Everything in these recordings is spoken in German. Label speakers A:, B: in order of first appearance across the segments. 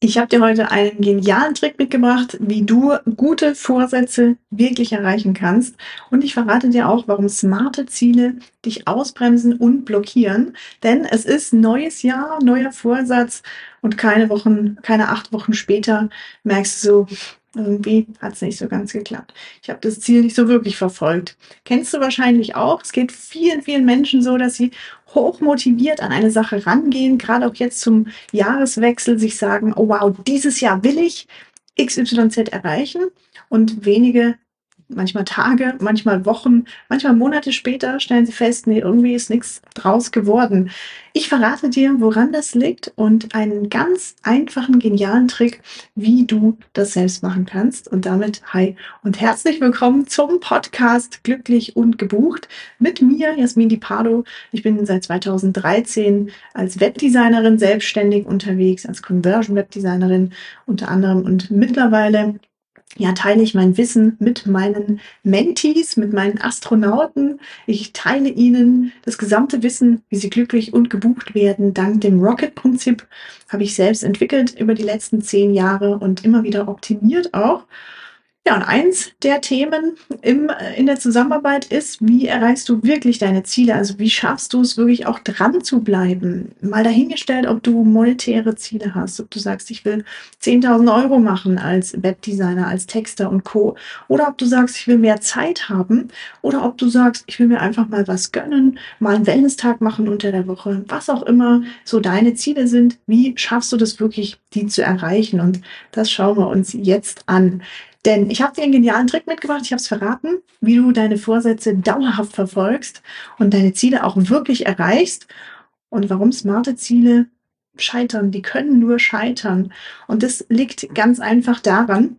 A: Ich habe dir heute einen genialen Trick mitgebracht, wie du gute Vorsätze wirklich erreichen kannst. Und ich verrate dir auch, warum smarte Ziele dich ausbremsen und blockieren. Denn es ist neues Jahr, neuer Vorsatz und keine Wochen, keine acht Wochen später merkst du so, irgendwie hat es nicht so ganz geklappt. Ich habe das Ziel nicht so wirklich verfolgt. Kennst du wahrscheinlich auch. Es geht vielen, vielen Menschen so, dass sie hoch motiviert an eine Sache rangehen, gerade auch jetzt zum Jahreswechsel sich sagen, oh wow, dieses Jahr will ich XYZ erreichen und wenige manchmal Tage, manchmal Wochen, manchmal Monate später stellen sie fest, nee, irgendwie ist nichts draus geworden. Ich verrate dir, woran das liegt und einen ganz einfachen, genialen Trick, wie du das selbst machen kannst. Und damit hi und herzlich willkommen zum Podcast Glücklich und gebucht mit mir, Jasmin Di Pardo. Ich bin seit 2013 als Webdesignerin selbstständig unterwegs, als Conversion Webdesignerin unter anderem und mittlerweile ja, teile ich mein Wissen mit meinen Mentees, mit meinen Astronauten. Ich teile ihnen das gesamte Wissen, wie sie glücklich und gebucht werden. Dank dem Rocket-Prinzip habe ich selbst entwickelt über die letzten zehn Jahre und immer wieder optimiert auch. Ja, und eins der Themen im, in der Zusammenarbeit ist, wie erreichst du wirklich deine Ziele? Also wie schaffst du es wirklich auch dran zu bleiben? Mal dahingestellt, ob du monetäre Ziele hast, ob du sagst, ich will 10.000 Euro machen als Webdesigner, als Texter und Co. Oder ob du sagst, ich will mehr Zeit haben. Oder ob du sagst, ich will mir einfach mal was gönnen, mal einen Wellness-Tag machen unter der Woche. Was auch immer so deine Ziele sind, wie schaffst du das wirklich, die zu erreichen? Und das schauen wir uns jetzt an. Denn ich habe dir einen genialen Trick mitgebracht, ich habe es verraten, wie du deine Vorsätze dauerhaft verfolgst und deine Ziele auch wirklich erreichst und warum smarte Ziele scheitern. Die können nur scheitern. Und das liegt ganz einfach daran,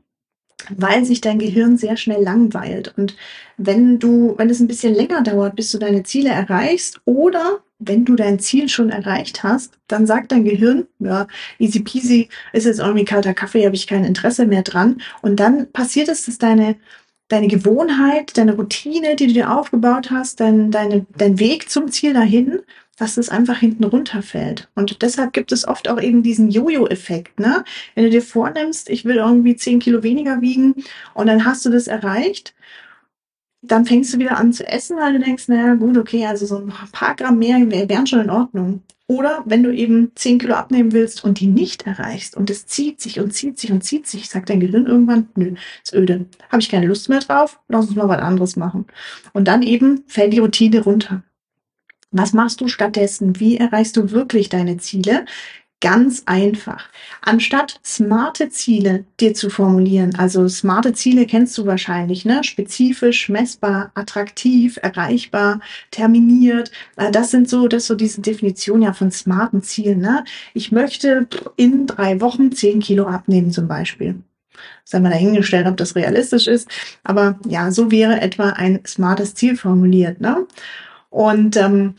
A: weil sich dein Gehirn sehr schnell langweilt. Und wenn du, wenn es ein bisschen länger dauert, bis du deine Ziele erreichst oder wenn du dein Ziel schon erreicht hast, dann sagt dein Gehirn, ja, easy peasy, ist jetzt irgendwie kalter Kaffee, habe ich kein Interesse mehr dran. Und dann passiert es, dass deine, deine Gewohnheit, deine Routine, die du dir aufgebaut hast, dein, deine, dein Weg zum Ziel dahin, dass es einfach hinten runterfällt. Und deshalb gibt es oft auch eben diesen Jojo-Effekt. Ne? Wenn du dir vornimmst, ich will irgendwie zehn Kilo weniger wiegen und dann hast du das erreicht dann fängst du wieder an zu essen, weil du denkst, naja, gut, okay, also so ein paar Gramm mehr wären schon in Ordnung. Oder wenn du eben 10 Kilo abnehmen willst und die nicht erreichst und es zieht sich und zieht sich und zieht sich, sagt dein Gehirn irgendwann, nö, ist öde. Habe ich keine Lust mehr drauf, lass uns mal was anderes machen. Und dann eben fällt die Routine runter. Was machst du stattdessen? Wie erreichst du wirklich deine Ziele? Ganz einfach. Anstatt smarte Ziele dir zu formulieren, also smarte Ziele kennst du wahrscheinlich, ne? Spezifisch, messbar, attraktiv, erreichbar, terminiert. Äh, das sind so, das so diese Definition ja von smarten Zielen, ne? Ich möchte in drei Wochen zehn Kilo abnehmen zum Beispiel. Sei mal dahingestellt, ob das realistisch ist. Aber ja, so wäre etwa ein smartes Ziel formuliert, ne? Und ähm,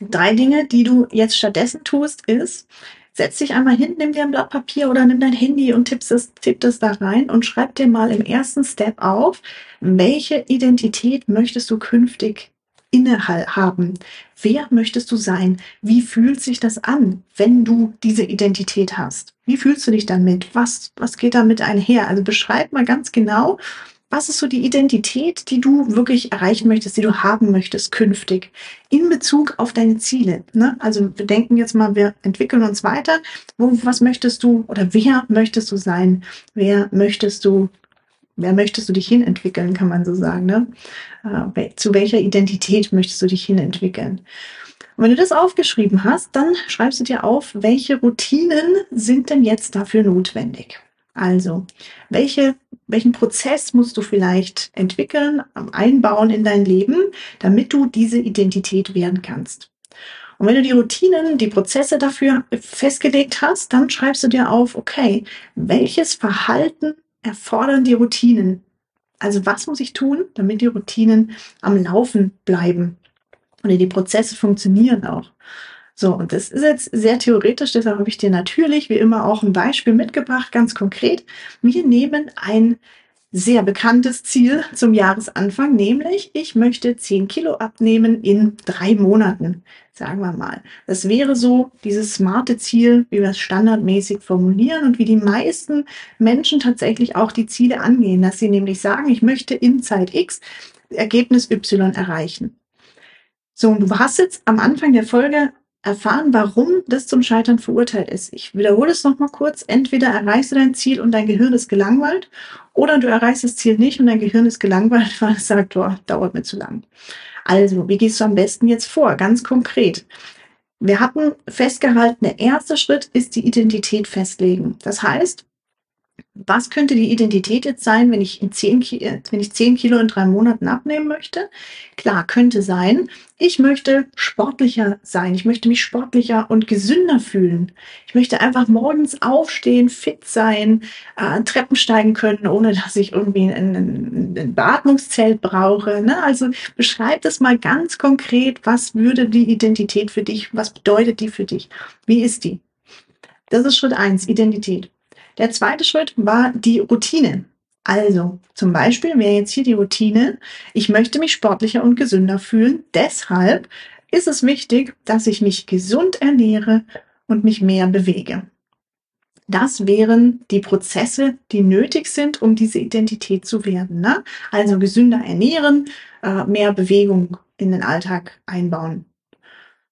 A: Drei Dinge, die du jetzt stattdessen tust, ist, setz dich einmal hin, nimm dir ein Blatt Papier oder nimm dein Handy und tippst es, tipp das da rein und schreib dir mal im ersten Step auf, welche Identität möchtest du künftig innehaben? Wer möchtest du sein? Wie fühlt sich das an, wenn du diese Identität hast? Wie fühlst du dich damit? Was, was geht damit einher? Also beschreib mal ganz genau, was ist so die Identität, die du wirklich erreichen möchtest, die du haben möchtest künftig in Bezug auf deine Ziele? Ne? Also wir denken jetzt mal, wir entwickeln uns weiter. Wo, was möchtest du oder wer möchtest du sein? Wer möchtest du, wer möchtest du dich hinentwickeln, kann man so sagen. Ne? Äh, zu welcher Identität möchtest du dich hinentwickeln? Und wenn du das aufgeschrieben hast, dann schreibst du dir auf, welche Routinen sind denn jetzt dafür notwendig? Also, welche, welchen Prozess musst du vielleicht entwickeln, einbauen in dein Leben, damit du diese Identität werden kannst? Und wenn du die Routinen, die Prozesse dafür festgelegt hast, dann schreibst du dir auf, okay, welches Verhalten erfordern die Routinen? Also was muss ich tun, damit die Routinen am Laufen bleiben? Oder die Prozesse funktionieren auch. So, und das ist jetzt sehr theoretisch, deshalb habe ich dir natürlich wie immer auch ein Beispiel mitgebracht, ganz konkret. Wir nehmen ein sehr bekanntes Ziel zum Jahresanfang, nämlich ich möchte 10 Kilo abnehmen in drei Monaten. sagen wir mal. Das wäre so dieses smarte Ziel, wie wir es standardmäßig formulieren und wie die meisten Menschen tatsächlich auch die Ziele angehen, dass sie nämlich sagen, ich möchte in Zeit X Ergebnis Y erreichen. So, und du hast jetzt am Anfang der Folge erfahren, warum das zum Scheitern verurteilt ist. Ich wiederhole es nochmal kurz. Entweder erreichst du dein Ziel und dein Gehirn ist gelangweilt oder du erreichst das Ziel nicht und dein Gehirn ist gelangweilt, weil es sagt, oh, dauert mir zu lang. Also, wie gehst du am besten jetzt vor? Ganz konkret. Wir hatten festgehalten, der erste Schritt ist die Identität festlegen. Das heißt, was könnte die Identität jetzt sein, wenn ich, in 10, äh, wenn ich 10 Kilo in drei Monaten abnehmen möchte? Klar, könnte sein, ich möchte sportlicher sein. Ich möchte mich sportlicher und gesünder fühlen. Ich möchte einfach morgens aufstehen, fit sein, äh, Treppen steigen können, ohne dass ich irgendwie ein, ein, ein Beatmungszelt brauche. Ne? Also beschreib das mal ganz konkret. Was würde die Identität für dich? Was bedeutet die für dich? Wie ist die? Das ist Schritt eins, Identität. Der zweite Schritt war die Routine. Also zum Beispiel wäre jetzt hier die Routine, ich möchte mich sportlicher und gesünder fühlen. Deshalb ist es wichtig, dass ich mich gesund ernähre und mich mehr bewege. Das wären die Prozesse, die nötig sind, um diese Identität zu werden. Ne? Also gesünder ernähren, äh, mehr Bewegung in den Alltag einbauen.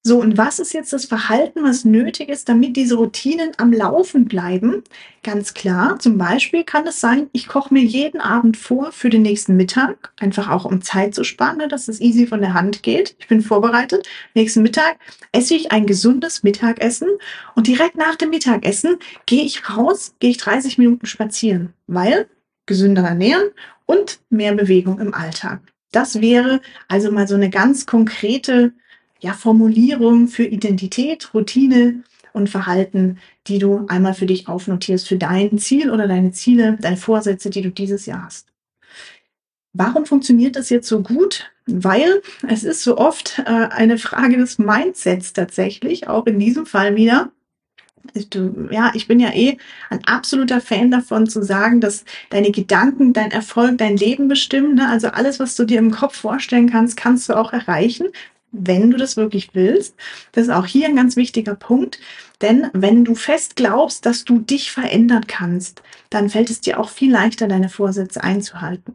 A: So, und was ist jetzt das Verhalten, was nötig ist, damit diese Routinen am Laufen bleiben? Ganz klar, zum Beispiel kann es sein, ich koche mir jeden Abend vor für den nächsten Mittag, einfach auch um Zeit zu sparen, ne, dass es easy von der Hand geht. Ich bin vorbereitet. Nächsten Mittag esse ich ein gesundes Mittagessen und direkt nach dem Mittagessen gehe ich raus, gehe ich 30 Minuten spazieren, weil gesünder ernähren und mehr Bewegung im Alltag. Das wäre also mal so eine ganz konkrete ja, Formulierung für Identität, Routine und Verhalten, die du einmal für dich aufnotierst, für dein Ziel oder deine Ziele, deine Vorsätze, die du dieses Jahr hast. Warum funktioniert das jetzt so gut? Weil es ist so oft äh, eine Frage des Mindsets tatsächlich, auch in diesem Fall wieder. Du, ja, ich bin ja eh ein absoluter Fan davon zu sagen, dass deine Gedanken dein Erfolg, dein Leben bestimmen. Ne? Also alles, was du dir im Kopf vorstellen kannst, kannst du auch erreichen wenn du das wirklich willst. Das ist auch hier ein ganz wichtiger Punkt. Denn wenn du fest glaubst, dass du dich verändern kannst, dann fällt es dir auch viel leichter, deine Vorsätze einzuhalten.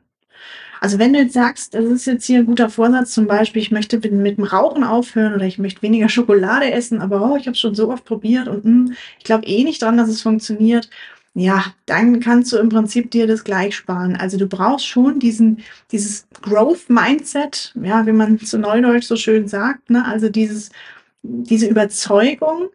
A: Also wenn du jetzt sagst, das ist jetzt hier ein guter Vorsatz, zum Beispiel, ich möchte mit, mit dem Rauchen aufhören oder ich möchte weniger Schokolade essen, aber oh, ich habe schon so oft probiert und mh, hm, ich glaube eh nicht dran, dass es funktioniert ja, dann kannst du im Prinzip dir das gleich sparen. Also du brauchst schon diesen, dieses Growth Mindset, ja, wie man zu Neudeutsch so schön sagt, ne? Also dieses, diese Überzeugung,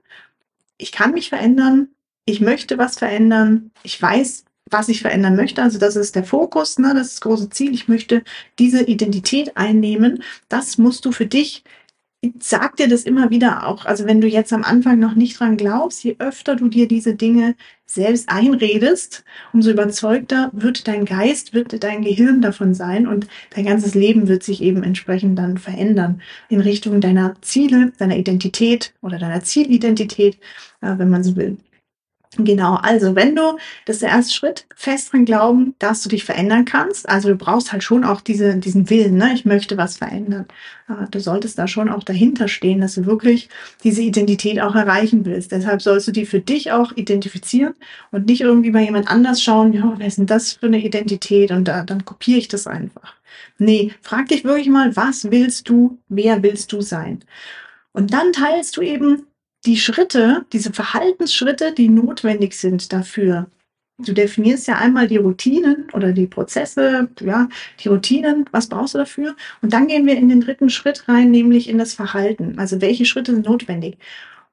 A: ich kann mich verändern, ich möchte was verändern, ich weiß, was ich verändern möchte. Also das ist der Fokus, ne? das ist das große Ziel. Ich möchte diese Identität einnehmen. Das musst du für dich ich sag dir das immer wieder auch, also wenn du jetzt am Anfang noch nicht dran glaubst, je öfter du dir diese Dinge selbst einredest, umso überzeugter wird dein Geist, wird dein Gehirn davon sein und dein ganzes Leben wird sich eben entsprechend dann verändern in Richtung deiner Ziele, deiner Identität oder deiner Zielidentität, äh, wenn man so will. Genau, also wenn du, das ist der erste Schritt, fest dran glauben, dass du dich verändern kannst. Also du brauchst halt schon auch diese, diesen Willen, ne? ich möchte was verändern. Du solltest da schon auch dahinter stehen, dass du wirklich diese Identität auch erreichen willst. Deshalb sollst du die für dich auch identifizieren und nicht irgendwie bei jemand anders schauen, ja, wer ist denn das für eine Identität und da, dann kopiere ich das einfach. Nee, frag dich wirklich mal, was willst du, wer willst du sein? Und dann teilst du eben die Schritte, diese Verhaltensschritte, die notwendig sind dafür. Du definierst ja einmal die Routinen oder die Prozesse, ja, die Routinen, was brauchst du dafür? Und dann gehen wir in den dritten Schritt rein, nämlich in das Verhalten. Also welche Schritte sind notwendig?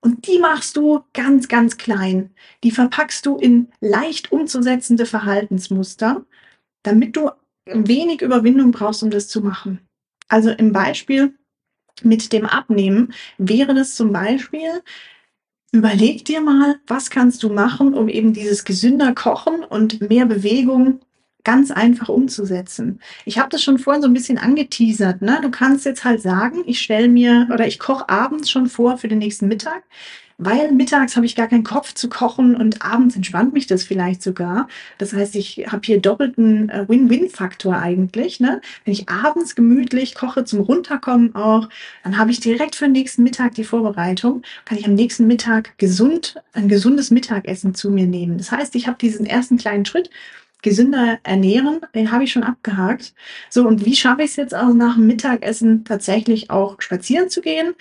A: Und die machst du ganz, ganz klein. Die verpackst du in leicht umzusetzende Verhaltensmuster, damit du wenig Überwindung brauchst, um das zu machen. Also im Beispiel, mit dem Abnehmen wäre das zum Beispiel, überleg dir mal, was kannst du machen, um eben dieses gesünder Kochen und mehr Bewegung ganz einfach umzusetzen. Ich habe das schon vorhin so ein bisschen angeteasert. Ne? Du kannst jetzt halt sagen, ich stelle mir oder ich koche abends schon vor für den nächsten Mittag. Weil mittags habe ich gar keinen Kopf zu kochen und abends entspannt mich das vielleicht sogar. Das heißt, ich habe hier doppelten äh, Win-Win-Faktor eigentlich. Ne? Wenn ich abends gemütlich koche zum Runterkommen auch, dann habe ich direkt für den nächsten Mittag die Vorbereitung, kann ich am nächsten Mittag gesund, ein gesundes Mittagessen zu mir nehmen. Das heißt, ich habe diesen ersten kleinen Schritt gesünder ernähren, den habe ich schon abgehakt. So, und wie schaffe ich es jetzt auch nach dem Mittagessen tatsächlich auch spazieren zu gehen?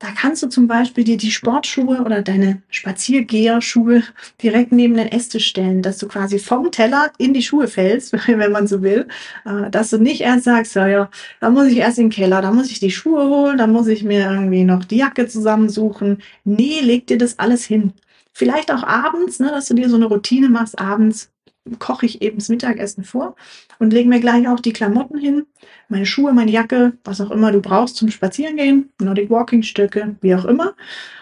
A: Da kannst du zum Beispiel dir die Sportschuhe oder deine Spaziergeherschuhe direkt neben den Esstisch stellen, dass du quasi vom Teller in die Schuhe fällst, wenn man so will. Äh, dass du nicht erst sagst, ja, ja, da muss ich erst in den Keller, da muss ich die Schuhe holen, da muss ich mir irgendwie noch die Jacke zusammensuchen. Nee, leg dir das alles hin. Vielleicht auch abends, ne, dass du dir so eine Routine machst, abends koche ich eben das Mittagessen vor und lege mir gleich auch die Klamotten hin, meine Schuhe, meine Jacke, was auch immer du brauchst zum Spazierengehen, Nordic Walking Stücke, wie auch immer.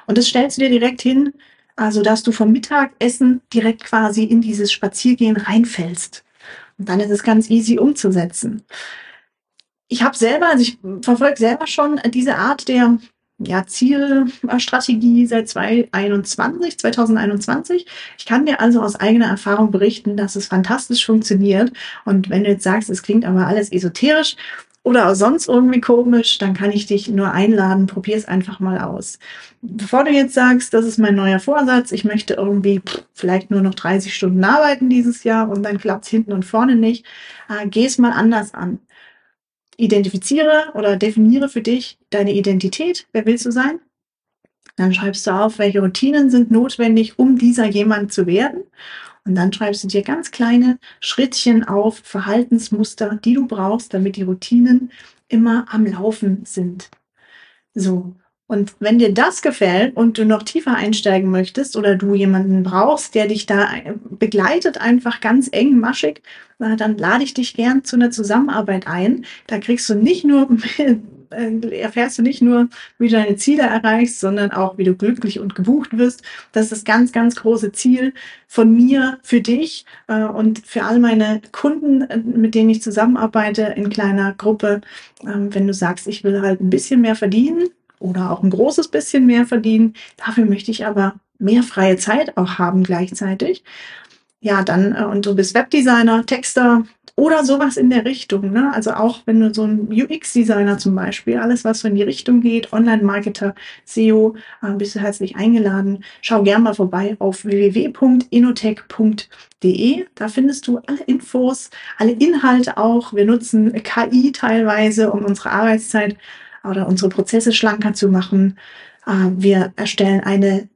A: Und das stellst du dir direkt hin, also dass du vom Mittagessen direkt quasi in dieses Spaziergehen reinfällst. Und dann ist es ganz easy umzusetzen. Ich habe selber, also ich verfolge selber schon diese Art der ja, Zielstrategie seit 2021, 2021. Ich kann dir also aus eigener Erfahrung berichten, dass es fantastisch funktioniert. Und wenn du jetzt sagst, es klingt aber alles esoterisch oder auch sonst irgendwie komisch, dann kann ich dich nur einladen, probier es einfach mal aus. Bevor du jetzt sagst, das ist mein neuer Vorsatz, ich möchte irgendwie pff, vielleicht nur noch 30 Stunden arbeiten dieses Jahr und dann klappt es hinten und vorne nicht, äh, geh es mal anders an identifiziere oder definiere für dich deine Identität. Wer willst du sein? Dann schreibst du auf, welche Routinen sind notwendig, um dieser jemand zu werden. Und dann schreibst du dir ganz kleine Schrittchen auf, Verhaltensmuster, die du brauchst, damit die Routinen immer am Laufen sind. So. Und wenn dir das gefällt und du noch tiefer einsteigen möchtest oder du jemanden brauchst, der dich da begleitet, einfach ganz eng maschig, dann lade ich dich gern zu einer Zusammenarbeit ein. Da kriegst du nicht nur, äh, erfährst du nicht nur, wie du deine Ziele erreichst, sondern auch, wie du glücklich und gebucht wirst. Das ist das ganz, ganz große Ziel von mir für dich äh, und für all meine Kunden, äh, mit denen ich zusammenarbeite in kleiner Gruppe. Ähm, wenn du sagst, ich will halt ein bisschen mehr verdienen, oder auch ein großes bisschen mehr verdienen. Dafür möchte ich aber mehr freie Zeit auch haben gleichzeitig. Ja, dann, äh, und du bist Webdesigner, Texter oder sowas in der Richtung. Ne? Also auch wenn du so ein UX-Designer zum Beispiel, alles was so in die Richtung geht, Online-Marketer, SEO, äh, bist du herzlich eingeladen. Schau gern mal vorbei auf www.inotech.de. Da findest du alle Infos, alle Inhalte auch. Wir nutzen KI teilweise, um unsere Arbeitszeit oder unsere Prozesse schlanker zu machen. Äh, wir erstellen eine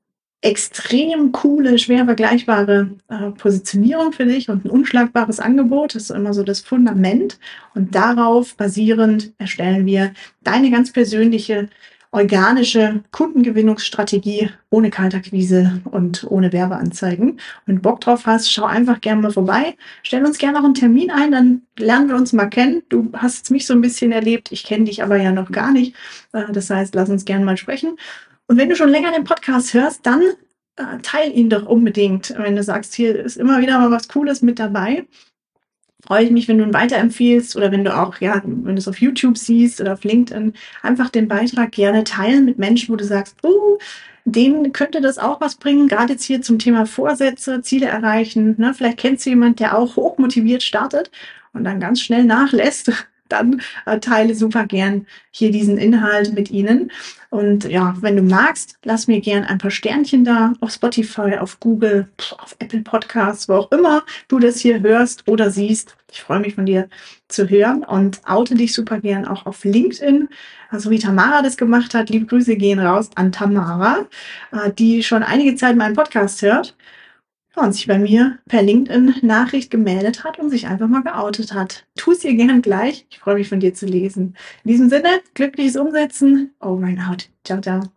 A: extrem coole, schwer vergleichbare äh, Positionierung für dich und ein unschlagbares Angebot. Das ist immer so das Fundament. Und darauf basierend erstellen wir deine ganz persönliche organische Kundengewinnungsstrategie ohne Kaltakquise und ohne Werbeanzeigen. Wenn du Bock drauf hast, schau einfach gerne mal vorbei. Stell uns gerne noch einen Termin ein, dann lernen wir uns mal kennen. Du hast mich so ein bisschen erlebt, ich kenne dich aber ja noch gar nicht. Äh, das heißt, lass uns gerne mal sprechen. Und wenn du schon länger den Podcast hörst, dann äh, teil ihn doch unbedingt, wenn du sagst, hier ist immer wieder mal was Cooles mit dabei freue ich mich, wenn du ihn weiterempfiehlst oder wenn du auch, ja, wenn du es auf YouTube siehst oder auf LinkedIn, einfach den Beitrag gerne teilen mit Menschen, wo du sagst, uh, denen könnte das auch was bringen, gerade jetzt hier zum Thema Vorsätze, Ziele erreichen. Ne? Vielleicht kennst du jemanden, der auch hochmotiviert startet und dann ganz schnell nachlässt dann äh, teile super gern hier diesen Inhalt mit Ihnen. Und ja, wenn du magst, lass mir gern ein paar Sternchen da auf Spotify, auf Google, auf Apple Podcasts, wo auch immer du das hier hörst oder siehst. Ich freue mich von dir zu hören und oute dich super gern auch auf LinkedIn. Also wie Tamara das gemacht hat, liebe Grüße gehen raus an Tamara, äh, die schon einige Zeit meinen Podcast hört und sich bei mir per LinkedIn-Nachricht gemeldet hat und sich einfach mal geoutet hat. Tu es ihr gern gleich. Ich freue mich von dir zu lesen. In diesem Sinne, glückliches Umsetzen. Over and out. Ciao, ciao.